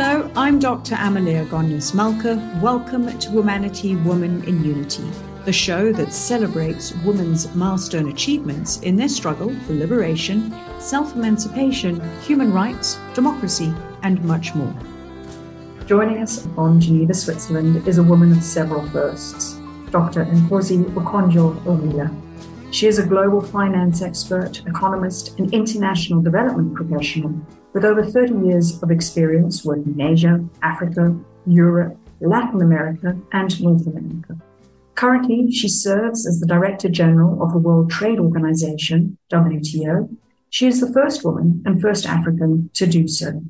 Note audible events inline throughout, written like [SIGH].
Hello, I'm Dr. Amaleya Goneos-Malka. Welcome to Womanity Woman in Unity, the show that celebrates women's milestone achievements in their struggle for liberation, self emancipation, human rights, democracy, and much more. Joining us on Geneva, Switzerland, is a woman of several firsts, Dr. Ngozi Okonjo-Iweala. She is a global finance expert, economist, and international development professional with over 30 years of experience working in Asia, Africa, Europe, Latin America, and North America. Currently, she serves as the Director General of the World Trade Organization, WTO. She is the first woman and first African to do so.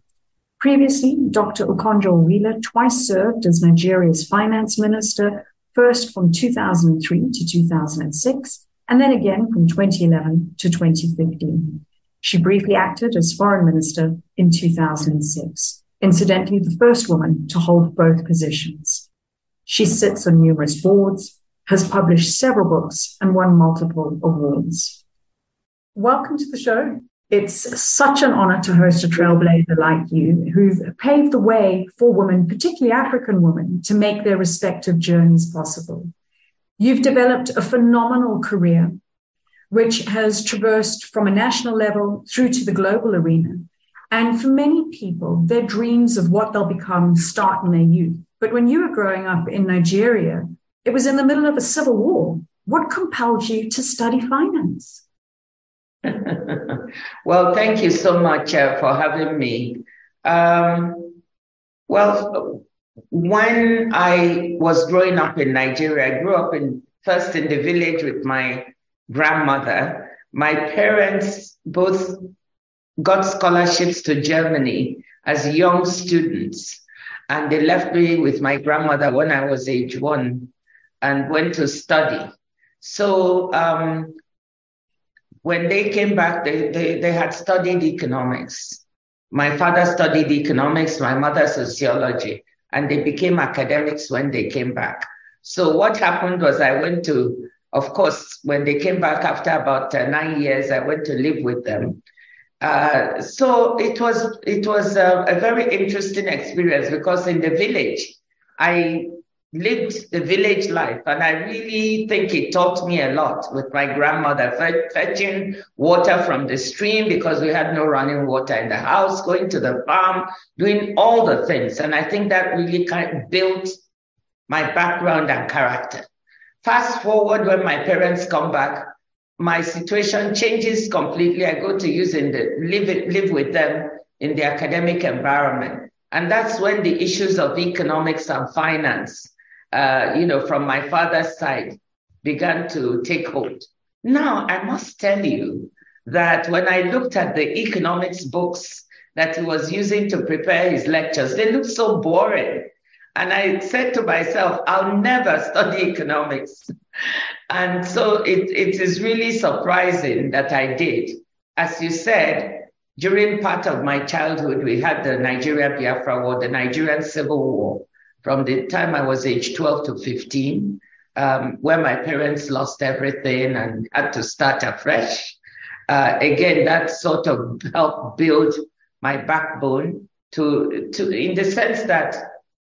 Previously, Dr. Okonjo-Iweala twice served as Nigeria's finance minister, first from 2003 to 2006, and then again from 2011 to 2015. She briefly acted as foreign minister in 2006, incidentally, the first woman to hold both positions. She sits on numerous boards, has published several books, and won multiple awards. Welcome to the show. It's such an honor to host a trailblazer like you who've paved the way for women, particularly African women, to make their respective journeys possible. You've developed a phenomenal career which has traversed from a national level through to the global arena. And for many people, their dreams of what they'll become start in their youth. But when you were growing up in Nigeria, it was in the middle of a civil war. What compelled you to study finance? [LAUGHS] well, thank you so much uh, for having me. Um, well, when I was growing up in Nigeria, I grew up in first in the village with my grandmother. My parents both got scholarships to Germany as young students, and they left me with my grandmother when I was age one and went to study. So um, when they came back, they, they, they had studied economics. My father studied economics, my mother sociology, and they became academics when they came back. So what happened was I went to of course, when they came back after about uh, nine years, I went to live with them. Uh, so it was it was a, a, very interesting experience because in the village, I lived the village life, and I really think it taught me a lot with my grandmother fetching water from the stream because we had no running water in the house, going to the farm, doing all the things, and I think that really kind of built my background and character. Fast forward when my parents come back, my situation changes completely. I go to use in the live live with them in the academic environment, and that's when the issues of economics and finance, uh, you know, from my father's side, began to take hold. Now I must tell you that when I looked at the economics books that he was using to prepare his lectures, they looked so boring. And I said to myself, I'll never study economics. And so it, it is really surprising that I did. As you said, during part of my childhood, we had the Nigeria Biafra War, the Nigerian Civil War, from the time I was age 12 to 15, um, where my parents lost everything and had to start afresh. Uh, again, that sort of helped build my backbone to, to in the sense that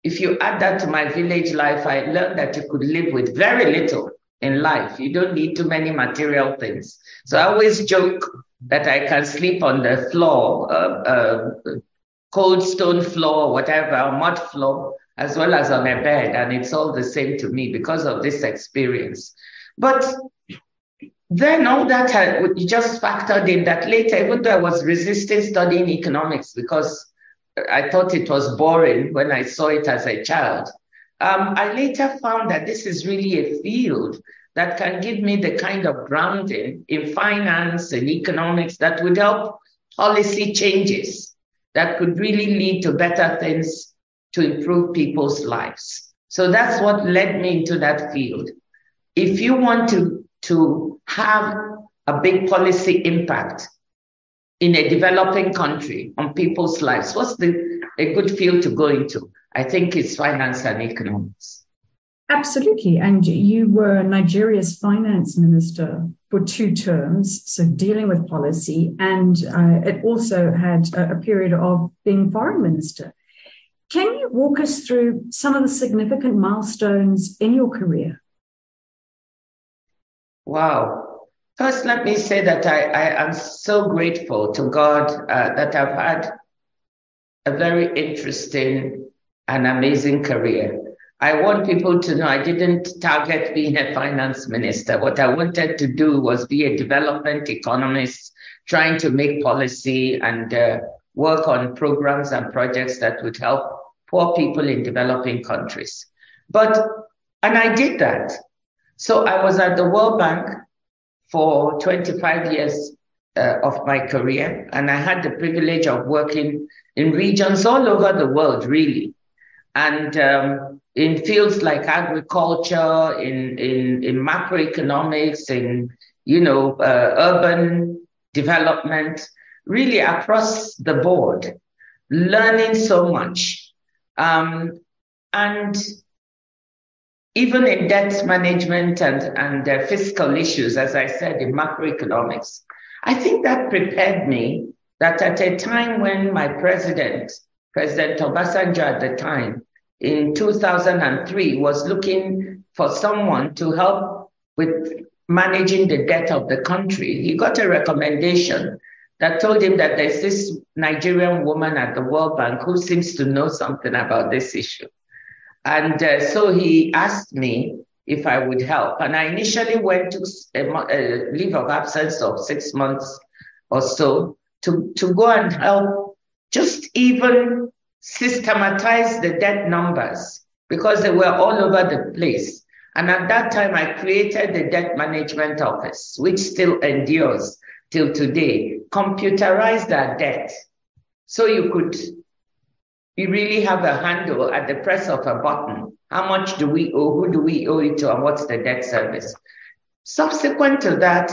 if you add that to my village life, I learned that you could live with very little in life. You don't need too many material things. So I always joke that I can sleep on the floor, uh, uh, cold stone floor, whatever, mud floor, as well as on a bed. And it's all the same to me because of this experience. But then all that I, just factored in that later, even though I was resisting studying economics because I thought it was boring when I saw it as a child. Um, I later found that this is really a field that can give me the kind of grounding in finance and economics that would help policy changes that could really lead to better things to improve people's lives. So that's what led me into that field. If you want to, to have a big policy impact, in a developing country on people's lives? What's the a good field to go into? I think it's finance and economics. Absolutely. And you were Nigeria's finance minister for two terms, so dealing with policy. And uh, it also had a, a period of being foreign minister. Can you walk us through some of the significant milestones in your career? Wow. First, let me say that I, I am so grateful to God uh, that I've had a very interesting and amazing career. I want people to know I didn't target being a finance minister. What I wanted to do was be a development economist, trying to make policy and uh, work on programs and projects that would help poor people in developing countries. But, and I did that. So I was at the World Bank for 25 years uh, of my career, and I had the privilege of working in regions all over the world, really. And um, in fields like agriculture, in, in, in macroeconomics, in, you know, uh, urban development, really across the board, learning so much. Um, and even in debt management and, and uh, fiscal issues, as I said, in macroeconomics, I think that prepared me that at a time when my president, President Obasanjo at the time, in 2003 was looking for someone to help with managing the debt of the country. He got a recommendation that told him that there's this Nigerian woman at the World Bank who seems to know something about this issue. And uh, so he asked me if I would help. And I initially went to a, a leave of absence of six months or so to, to go and help just even systematize the debt numbers because they were all over the place. And at that time, I created the Debt Management Office, which still endures till today, computerized our debt. So you could you really have a handle at the press of a button. How much do we owe? Who do we owe it to? And what's the debt service? Subsequent to that,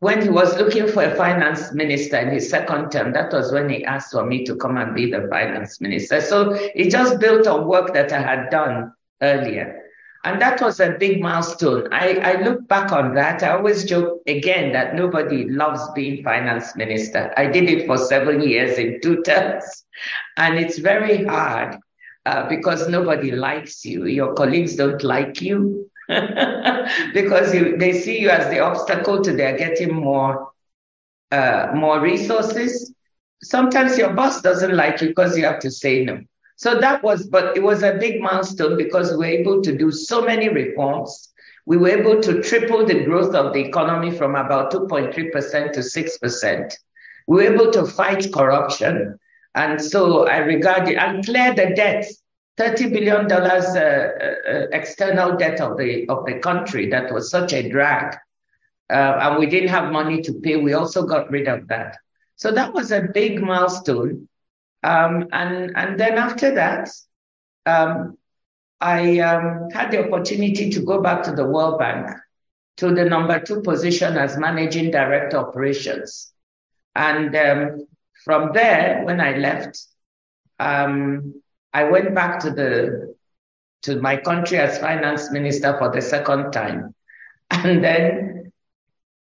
when he was looking for a finance minister in his second term, that was when he asked for me to come and be the finance minister. So it just built on work that I had done earlier. And that was a big milestone. I, I look back on that. I always joke again that nobody loves being finance minister. I did it for seven years in two [LAUGHS] terms. And it's very hard uh, because nobody likes you. Your colleagues don't like you. [LAUGHS] because you, they see you as the obstacle to their getting more uh, more resources. Sometimes your boss doesn't like you because you have to say no. So that was, but it was a big milestone because we were able to do so many reforms. We were able to triple the growth of the economy from about 2.3% to 6%. We were able to fight corruption. And so I regard it and clear the debt, $30 billion uh, uh, external debt of the, of the country that was such a drag. Uh, and we didn't have money to pay. We also got rid of that. So that was a big milestone. Um, and, and then after that, um, I um, had the opportunity to go back to the World Bank to the number two position as managing director operations. And um, from there, when I left, um, I went back to the to my country as finance minister for the second time. And then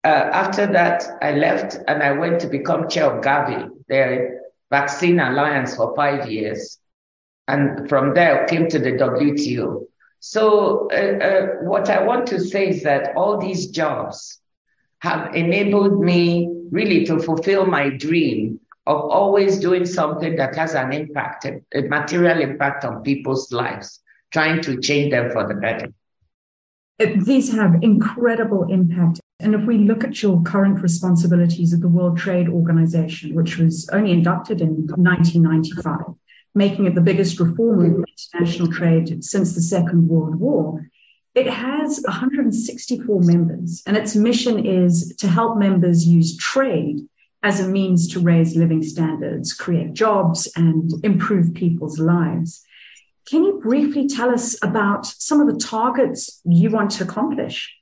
uh, after that, I left and I went to become chair of Gavi, the Vaccine Alliance, for five years. And from there, came to the WTO. So, uh, uh, what I want to say is that all these jobs have enabled me really to fulfill my dream of always doing something that has an impact, a material impact on people's lives, trying to change them for the better. These have incredible impact. And if we look at your current responsibilities at the World Trade Organization, which was only inducted in 1995, making it the biggest reformer of international trade since the Second World War, it has 164 members, and its mission is to help members use trade as a means to raise living standards, create jobs, and improve people's lives. Can you briefly tell us about some of the targets you want to accomplish?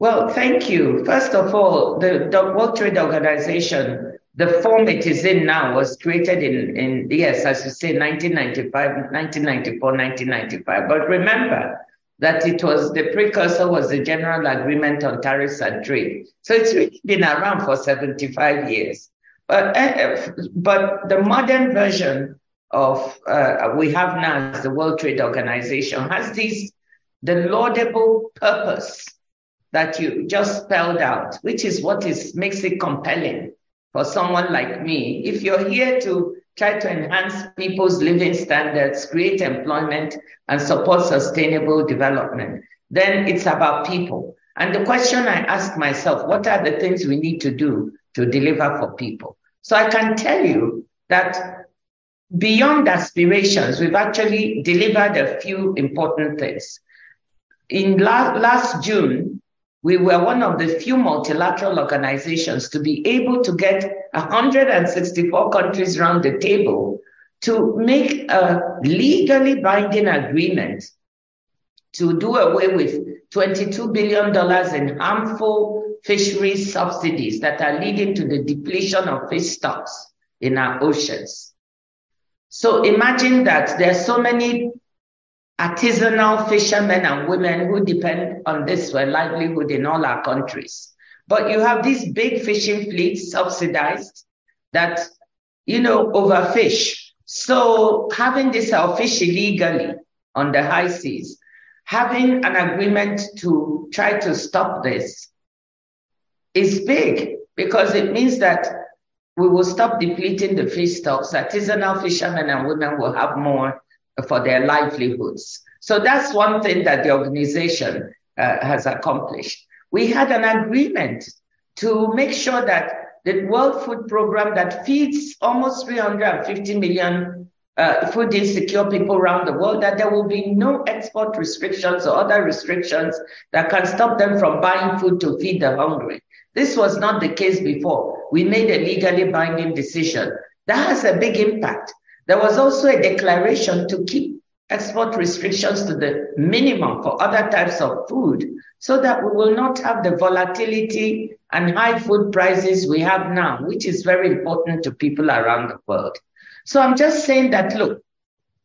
Well, thank you. First of all, the, the World Trade Organization, the form it is in now was created in, in yes, as you say, 1995, 1994, 1995. But remember, that it was the precursor was the General Agreement on Tariffs and Trade. So it's really been around for 75 years. But, uh, but the modern version of uh, we have now as the World Trade Organization has this the laudable purpose that you just spelled out, which is what is makes it compelling for someone like me. If you're here to try to enhance people's living standards, create employment, and support sustainable development, then it's about people. And the question I ask myself, what are the things we need to do to deliver for people? So I can tell you that beyond aspirations, we've actually delivered a few important things. In la- last June, we were one of the few multilateral organizations to be able to get 164 countries around the table to make a legally binding agreement to do away with $22 billion in harmful fisheries subsidies that are leading to the depletion of fish stocks in our oceans. So imagine that there are so many artisanal fishermen and women who depend on this for livelihood in all our countries. But you have these big fishing fleets subsidized that, you know, overfish. So having this fish illegally on the high seas, having an agreement to try to stop this is big because it means that we will stop depleting the fish stocks. Artisanal fishermen and women will have more for their livelihoods. So that's one thing that the organization uh, has accomplished. We had an agreement to make sure that the World Food Program that feeds almost 350 million uh, food insecure people around the world, that there will be no export restrictions or other restrictions that can stop them from buying food to feed the hungry. This was not the case before. We made a legally binding decision. That has a big impact. There was also a declaration to keep export restrictions to the minimum for other types of food so that we will not have the volatility and high food prices we have now, which is very important to people around the world. So I'm just saying that, look,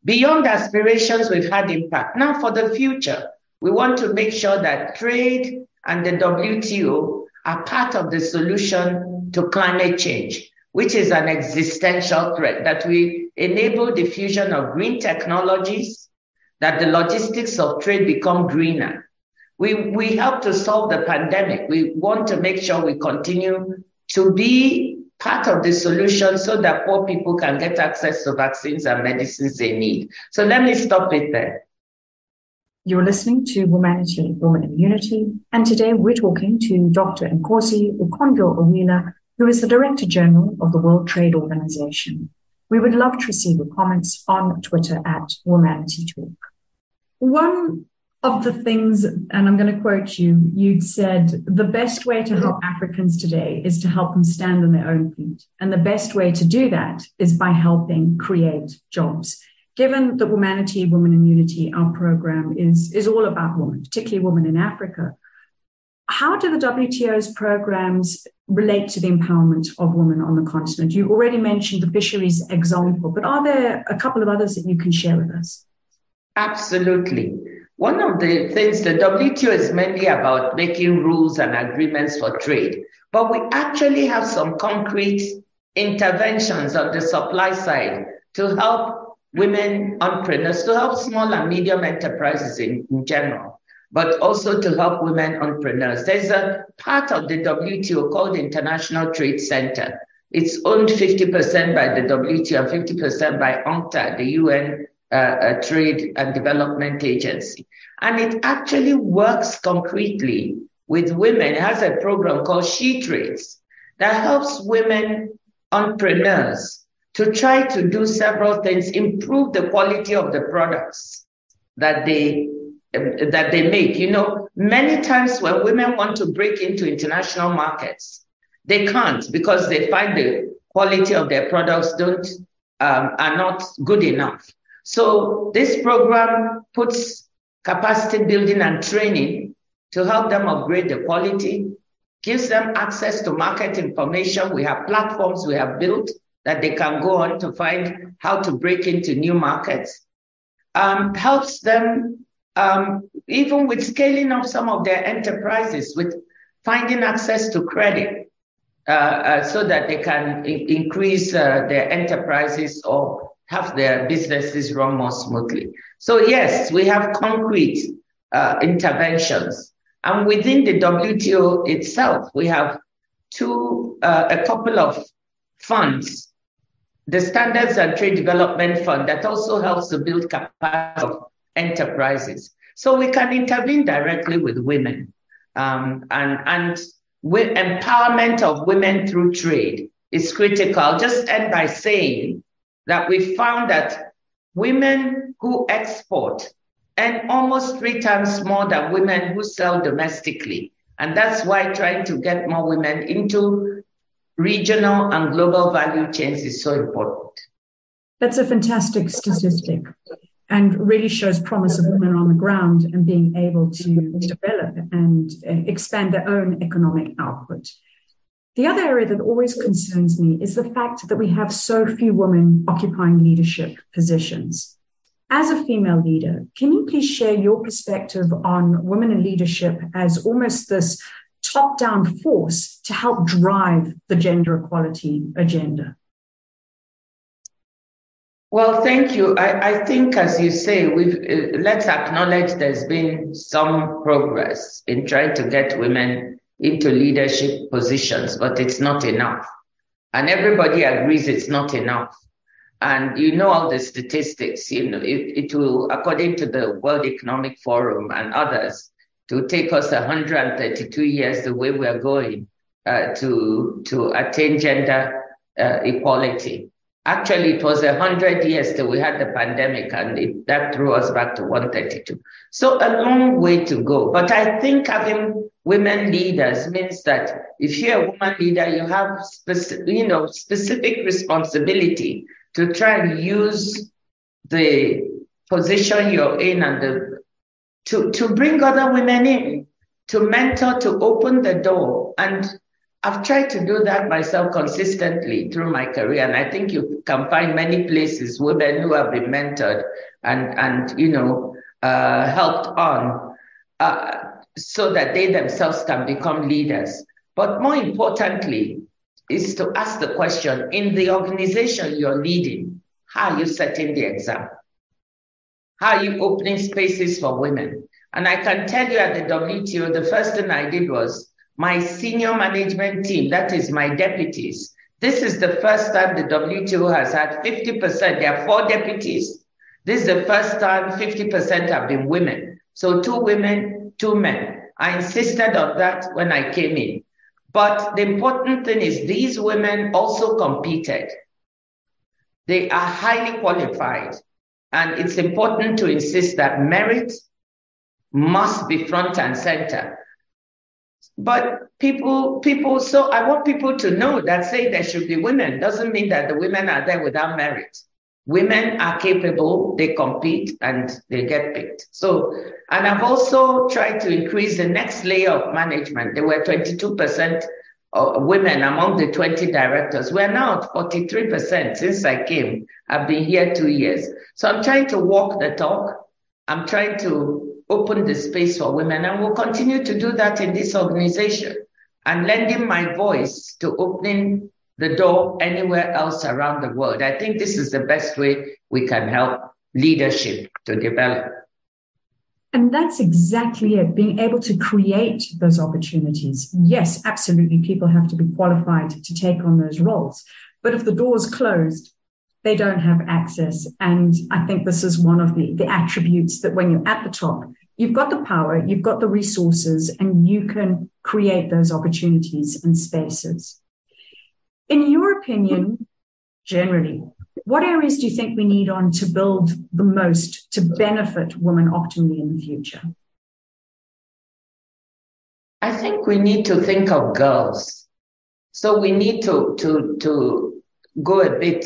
beyond aspirations, we've had impact. Now for the future, we want to make sure that trade and the WTO are part of the solution to climate change which is an existential threat, that we enable diffusion of green technologies, that the logistics of trade become greener. We, we help to solve the pandemic. We want to make sure we continue to be part of the solution so that poor people can get access to vaccines and medicines they need. So let me stop it there. You're listening to Womanity, Woman in Unity, and today we're talking to Dr. Ngozi Okonjo-Iweala, who is the Director General of the World Trade Organization. We would love to receive your comments on Twitter at Womanity Talk. One of the things, and I'm going to quote you, you'd said the best way to help Africans today is to help them stand on their own feet. And the best way to do that is by helping create jobs. Given that Womanity, Women in Unity, our program is, is all about women, particularly women in Africa, how do the WTO's programs relate to the empowerment of women on the continent? You already mentioned the fisheries example, but are there a couple of others that you can share with us? Absolutely. One of the things the WTO is mainly about making rules and agreements for trade, but we actually have some concrete interventions on the supply side to help women entrepreneurs, to help small and medium enterprises in, in general but also to help women entrepreneurs. There's a part of the WTO called International Trade Center. It's owned 50% by the WTO and 50% by UNCTAD, the UN uh, uh, Trade and Development Agency. And it actually works concretely with women. It has a program called She Trades that helps women entrepreneurs to try to do several things, improve the quality of the products that they that they make. You know, many times when women want to break into international markets, they can't because they find the quality of their products don't um, are not good enough. So this program puts capacity building and training to help them upgrade the quality, gives them access to market information. We have platforms we have built that they can go on to find how to break into new markets. Um, helps them um, even with scaling up some of their enterprises, with finding access to credit. uh, uh, so that they can I- increase uh, their enterprises or have their businesses run more smoothly. So, yes, we have concrete uh, interventions. And within the WTO itself, we have two, uh, a couple of funds the Standards and Trade Development Fund that also helps to build capacity enterprises. So we can intervene directly with women um, and, and with empowerment of women through trade is critical. I'll just end by saying that we found that women who export and almost three times more than women who sell domestically. And that's why trying to get more women into regional and global value chains is so important. That's a fantastic statistic and really shows promise of women on the ground and being able to develop and uh, expand their own economic output. The other area that always concerns me is the fact that we have so few women occupying leadership positions. As a female leader, can you please share your perspective on women in leadership as almost this top down force to help drive the gender equality agenda? Well, thank you. I, I think, as you say, we've uh, let's acknowledge there's been some progress in trying to get women into leadership positions, but it's not enough. And everybody agrees it's not enough. And you know all the statistics, you know, it, it will, according to the World Economic Forum and others, to take us 132 years the way we're going uh, to, to attain gender uh, equality. Actually, it was a 100 years till we had the pandemic, and it, that threw us back to 132. So a long way to go. But I think having women leaders means that if you're a woman leader, you have specific, you know, specific responsibility to try and use the position you're in and the to, to bring other women in, to mentor, to open the door. And I've tried to do that myself consistently through my career. And I think you can find many places women who have been mentored and, and you know, uh, helped on uh, so that they themselves can become leaders. But more importantly, is to ask the question in the organization you're leading, how are you setting the example? How are you opening spaces for women? And I can tell you at the WTO, the first thing I did was my senior management team, that is my deputies. This is the first time the WTO has had 50%. There are four deputies. This is the first time 50% have been women. So two women, two men. I insisted on that when I came in. But the important thing is these women also competed. They are highly qualified. And it's important to insist that merit must be front and center. But people, people, so I want people to know that say there should be women doesn't mean that the women are there without merit. Women are capable, they compete and they get picked. So, and I've also tried to increase the next layer of management. There were 22% of women among the 20 directors. We're now at 43% since I came. I've been here two years. So I'm trying to walk the talk. I'm trying to open the space for women and we'll continue to do that in this organization and lending my voice to opening the door anywhere else around the world. I think this is the best way we can help leadership to develop. And that's exactly it, being able to create those opportunities. Yes, absolutely, people have to be qualified to take on those roles. But if the door's closed, they don't have access. And I think this is one of the, the attributes that when you're at the top, you've got the power, you've got the resources, and you can create those opportunities and spaces. In your opinion, generally, what areas do you think we need on to build the most to benefit women optimally in the future? I think we need to think of girls. So we need to, to, to go a bit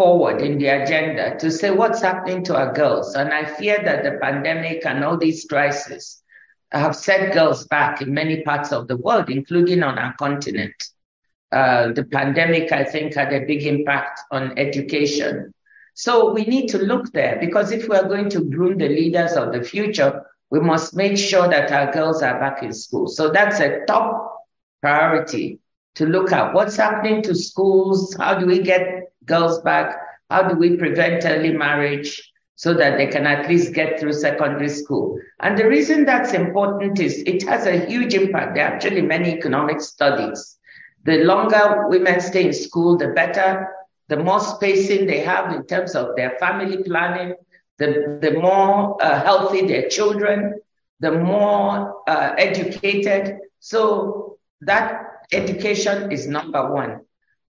forward in the agenda to say what's happening to our girls. And I fear that the pandemic and all these crises have set girls back in many parts of the world, including on our continent. Uh, the pandemic, I think, had a big impact on education. So we need to look there because if we're going to groom the leaders of the future, we must make sure that our girls are back in school. So that's a top priority to look at what's happening to schools, how do we get girls back, how do we prevent early marriage so that they can at least get through secondary school. And the reason that's important is it has a huge impact. There are actually many economic studies. The longer women stay in school, the better, the more spacing they have in terms of their family planning, the, the more uh, healthy their children, the more uh, educated. So that education is number one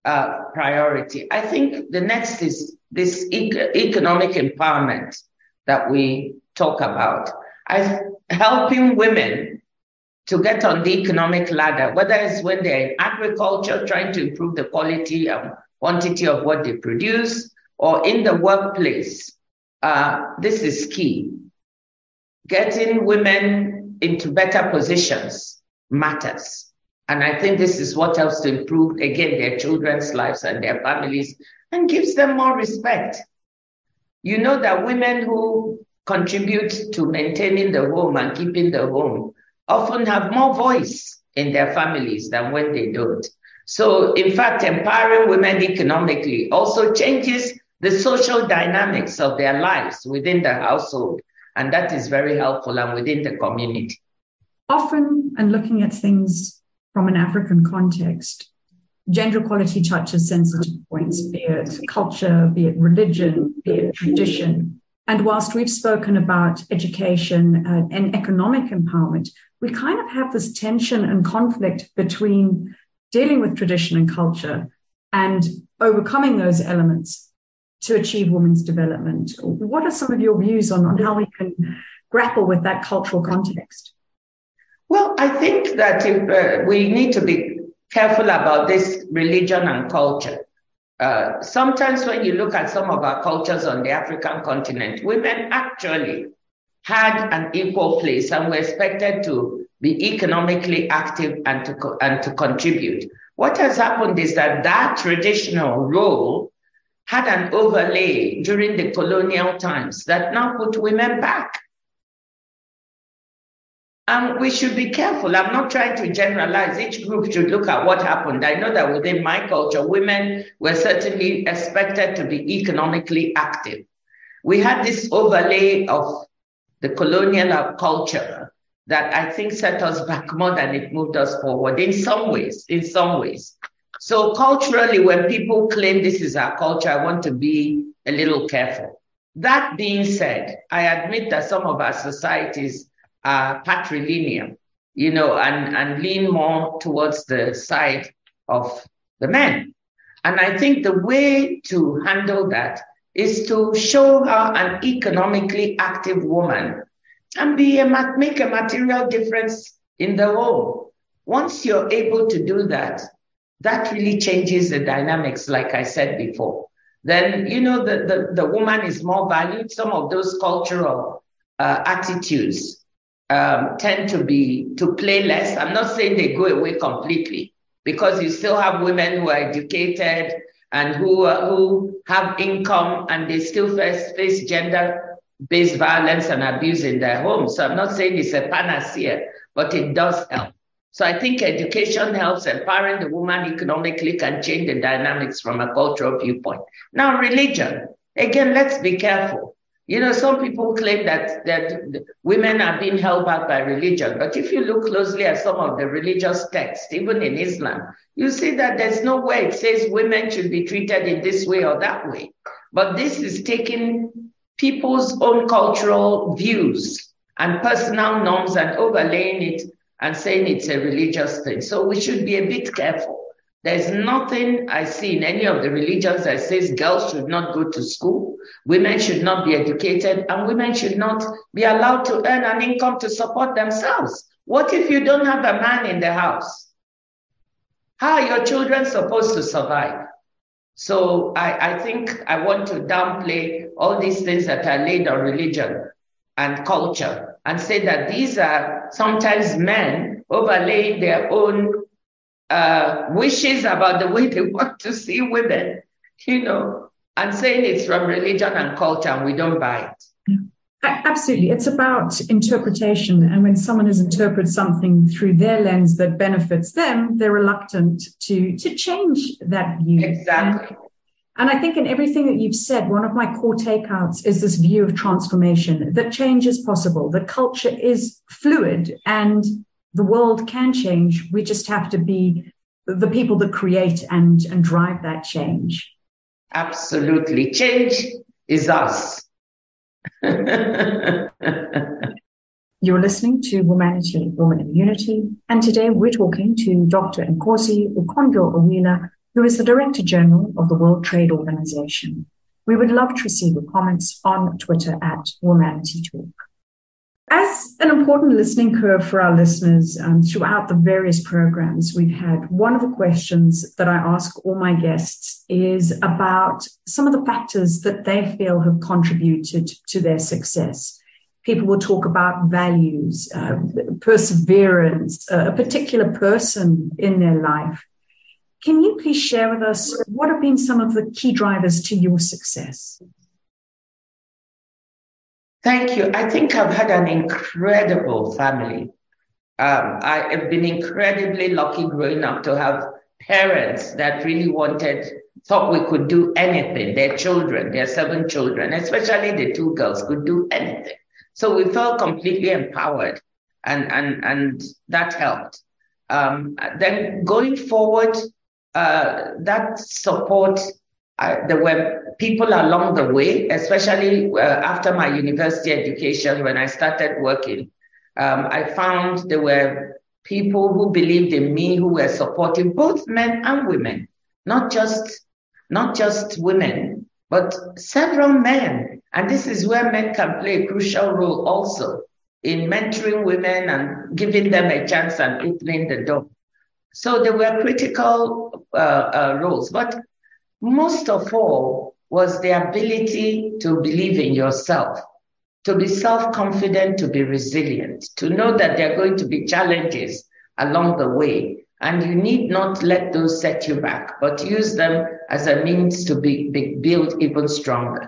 uh, priority. I think the next is this e- economic empowerment that we talk about. I, helping women to get on the economic ladder, whether it's when they're in agriculture, trying to improve the quality and quantity of what they produce, or in the workplace. Uh, this is key. Getting women into better positions matters. And I think this is what helps to improve, again, their children's lives and their families and gives them more respect. You know that women who contribute to maintaining the home and keeping the home often have more voice in their families than when they don't. So, in fact, empowering women economically also changes the social dynamics of their lives within the household. And that is very helpful and within the community. Often, and looking at things from an African context, gender equality touches sensitive points, be it culture, be it religion, be it tradition. And whilst we've spoken about education uh, and economic empowerment, we kind of have this tension and conflict between dealing with tradition and culture and overcoming those elements to achieve women's development. What are some of your views on, on how we can grapple with that cultural context? Well, I think that if, uh, we need to be careful about this religion and culture. Uh, sometimes when you look at some of our cultures on the African continent, women actually had an equal place and were expected to be economically active and to, co- and to contribute. What has happened is that that traditional role had an overlay during the colonial times that now put women back. And we should be careful. I'm not trying to generalize. Each group should look at what happened. I know that within my culture, women were certainly expected to be economically active. We had this overlay of the colonial culture that I think set us back more than it moved us forward in some ways, in some ways. So culturally, when people claim this is our culture, I want to be a little careful. That being said, I admit that some of our societies are patrilineal, you know, and, and lean more towards the side of the men. And I think the way to handle that is to show how an economically active woman can be a, make a material difference in the home. Once you're able to do that, that really changes the dynamics, like I said before. Then, you know, the, the, the woman is more valued. Some of those cultural uh, attitudes um, tend to be to play less. I'm not saying they go away completely because you still have women who are educated and who uh, who have income and they still face, face gender based violence and abuse in their homes. So I'm not saying it's a panacea, but it does help. So I think education helps empowering the woman economically can change the dynamics from a cultural viewpoint. Now, religion. Again, let's be careful. You know, some people claim that, that women are being held back by religion. But if you look closely at some of the religious texts, even in Islam, you see that there's no way it says women should be treated in this way or that way. But this is taking people's own cultural views and personal norms and overlaying it and saying it's a religious thing. So we should be a bit careful. There's nothing I see in any of the religions that says girls should not go to school, women should not be educated, and women should not be allowed to earn an income to support themselves. What if you don't have a man in the house? How are your children supposed to survive? So I, I think I want to downplay all these things that are laid on religion and culture and say that these are sometimes men overlaying their own uh, wishes about the way they [LAUGHS] want to see women, you know, and saying it's from religion and culture and we don't buy it. Absolutely. It's about interpretation. And when someone has interpreted something through their lens that benefits them, they're reluctant to, to change that view. Exactly. And, and I think in everything that you've said, one of my core takeouts is this view of transformation that change is possible, that culture is fluid and the world can change. We just have to be the people that create and, and drive that change. Absolutely. Change is us. [LAUGHS] You're listening to Womanity, Woman in Unity, and today we're talking to Dr. Ngozi Okonjo-Iweala, who is the Director General of the World Trade Organization. We would love to receive your comments on Twitter at Womanity Talk. As an important listening curve for our listeners um, throughout the various programs we've had, one of the questions that I ask all my guests is about some of the factors that they feel have contributed to their success. People will talk about values, uh, perseverance, uh, a particular person in their life. Can you please share with us what have been some of the key drivers to your success? Thank you. I think I've had an incredible family. Um, I have been incredibly lucky growing up to have parents that really wanted, thought we could do anything. Their children, their seven children, especially the two girls, could do anything. So we felt completely empowered, and and and that helped. Um, then going forward, uh, that support I, there were people along the way, especially uh, after my university education, when I started working. Um, I found there were people who believed in me, who were supporting both men and women, not just not just women, but several men. And this is where men can play a crucial role also in mentoring women and giving them a chance and opening the door. So there were critical uh, uh, roles, but most of all was the ability to believe in yourself, to be self confident, to be resilient, to know that there are going to be challenges along the way. And you need not let those set you back, but use them as a means to be, be build even stronger.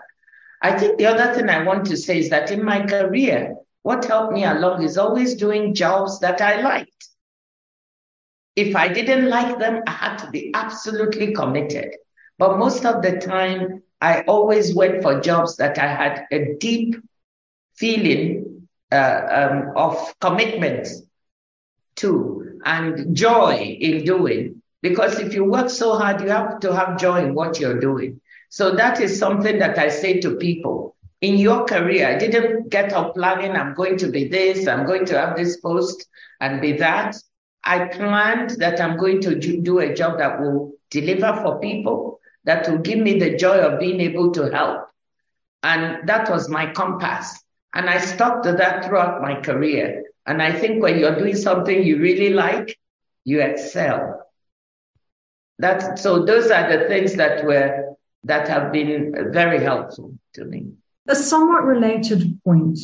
I think the other thing I want to say is that in my career, what helped me along is always doing jobs that I liked. If I didn't like them, I had to be absolutely committed. But most of the time, I always went for jobs that I had a deep feeling uh, um, of commitment to and joy in doing. Because if you work so hard, you have to have joy in what you're doing. So that is something that I say to people. In your career, I didn't get up planning, I'm going to be this, I'm going to have this post and be that. I planned that I'm going to do a job that will deliver for people that will give me the joy of being able to help. And that was my compass. And I stuck to that throughout my career. And I think when you're doing something you really like, you excel. That, so those are the things that were, that have been very helpful to me. A somewhat related point.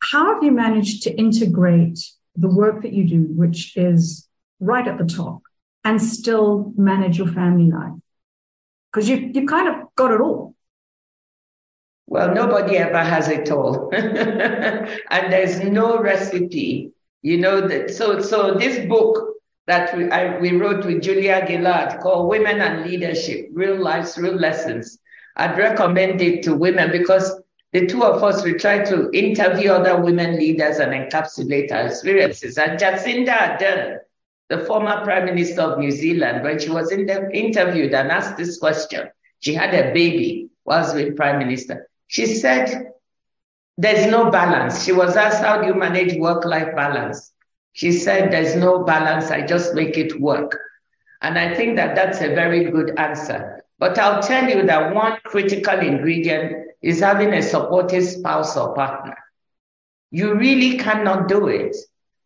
How have you managed to integrate the work that you do, which is right at the top, and still manage your family life? Because you you kind of got it all. Well, nobody ever has it all, [LAUGHS] and there's no recipe. You know that. So so this book that we, I, we wrote with Julia Gillard called Women and Leadership: Real Lives, Real Lessons. I'd recommend it to women because the two of us we try to interview other women leaders and encapsulate our experiences. And Jacinda Ardern the former Prime Minister of New Zealand, when she was in the, interviewed and asked this question, she had a baby whilst with Prime Minister. She said, There's no balance. She was asked, How do you manage work life balance? She said, There's no balance. I just make it work. And I think that that's a very good answer. But I'll tell you that one critical ingredient is having a supportive spouse or partner. You really cannot do it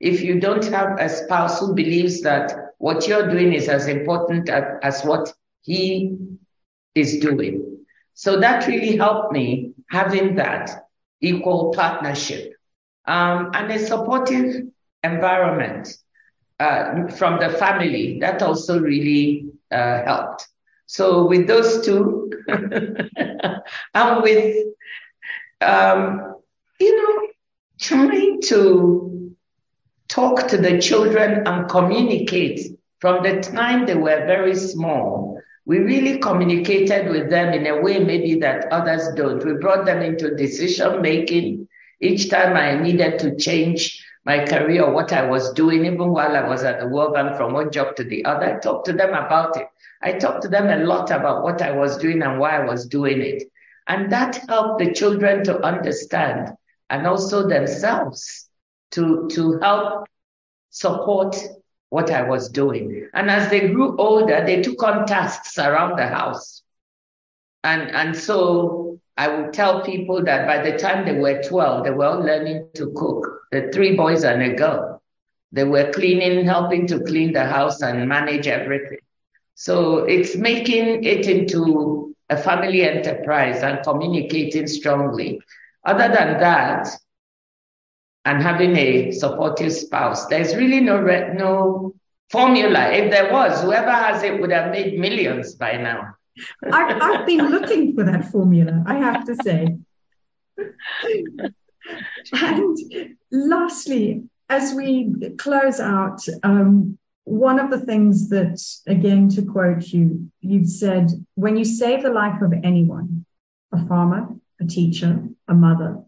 if you don't have a spouse who believes that what you're doing is as important as, as what he is doing. So that really helped me having that equal partnership um, and a supportive environment uh, from the family. That also really uh, helped. So with those two, [LAUGHS] and with um, you know, trying to talk to the children and communicate from the time they were very small. We really communicated with them in a way maybe that others don't. We brought them into decision making. Each time I needed to change my career or what I was doing, even while I was at the World Bank from one job to the other, I talked to them about it. I talked to them a lot about what I was doing and why I was doing it. And that helped the children to understand and also themselves to, to help support what I was doing. And as they grew older, they took on tasks around the house. And, and so I would tell people that by the time they were 12, they were all learning to cook. The three boys and a girl. They were cleaning, helping to clean the house and manage everything. So it's making it into a family enterprise and communicating strongly. Other than that, and having a supportive spouse, there's really no no formula. If there was, whoever has it would have made millions by now. I've, I've been looking for that formula, I have to say. and lastly, as we close out, um, one of the things that, again, to quote you, you've said, when you save the life of anyone, a farmer, a teacher, a mother,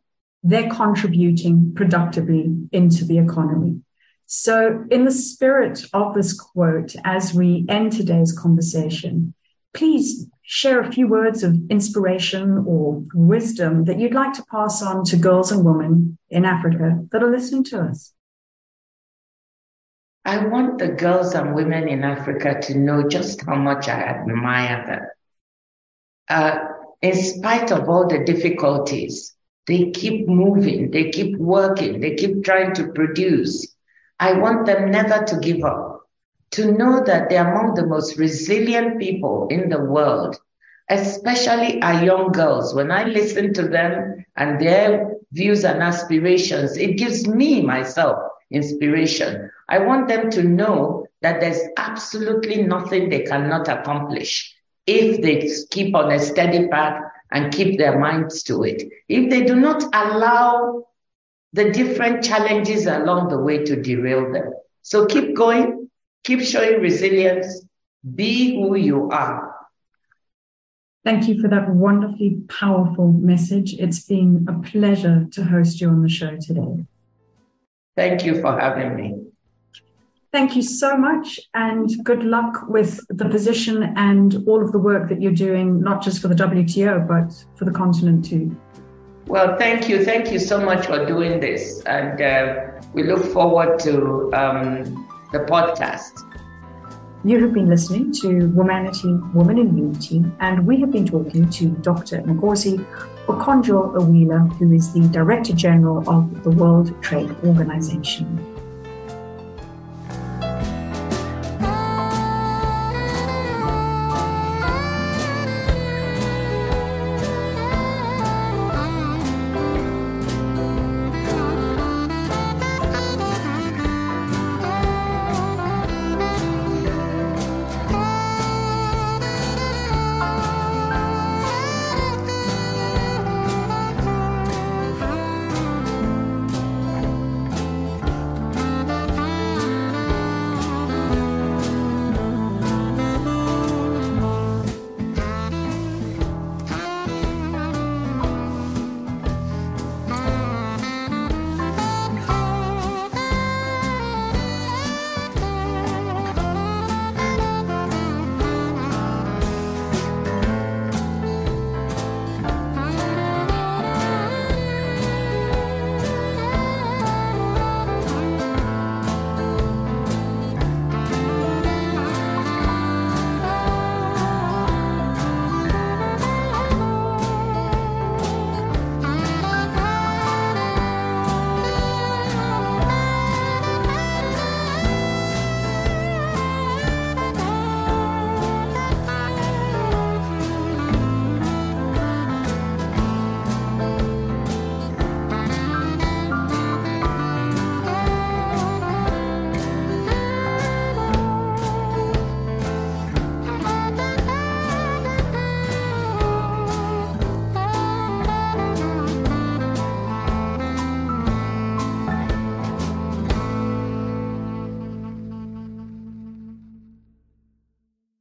they're contributing productively into the economy. So, in the spirit of this quote, as we end today's conversation, please share a few words of inspiration or wisdom that you'd like to pass on to girls and women in Africa that are listening to us. I want the girls and women in Africa to know just how much I admire them. Uh, in spite of all the difficulties, they keep moving, they keep working, they keep trying to produce. I want them never to give up, to know that they're among the most resilient people in the world, especially our young girls. When I listen to them and their views and aspirations, it gives me myself inspiration. I want them to know that there's absolutely nothing they cannot accomplish if they keep on a steady path and keep their minds to it. If they do not allow the different challenges along the way to derail them. So keep going, keep showing resilience, be who you are. Thank you for that wonderfully powerful message. It's been a pleasure to host you on the show today. Thank you for having me. Thank you so much, and good luck with the position and all of the work that you're doing, not just for the WTO, but for the continent too. Well, thank you. Thank you so much for doing this. And uh, we look forward to um, the podcast. You have been listening to Womanity, Woman in Unity, and we have been talking to Dr. Ngozi Okonjo Iweala, who is the Director General of the World Trade Organization.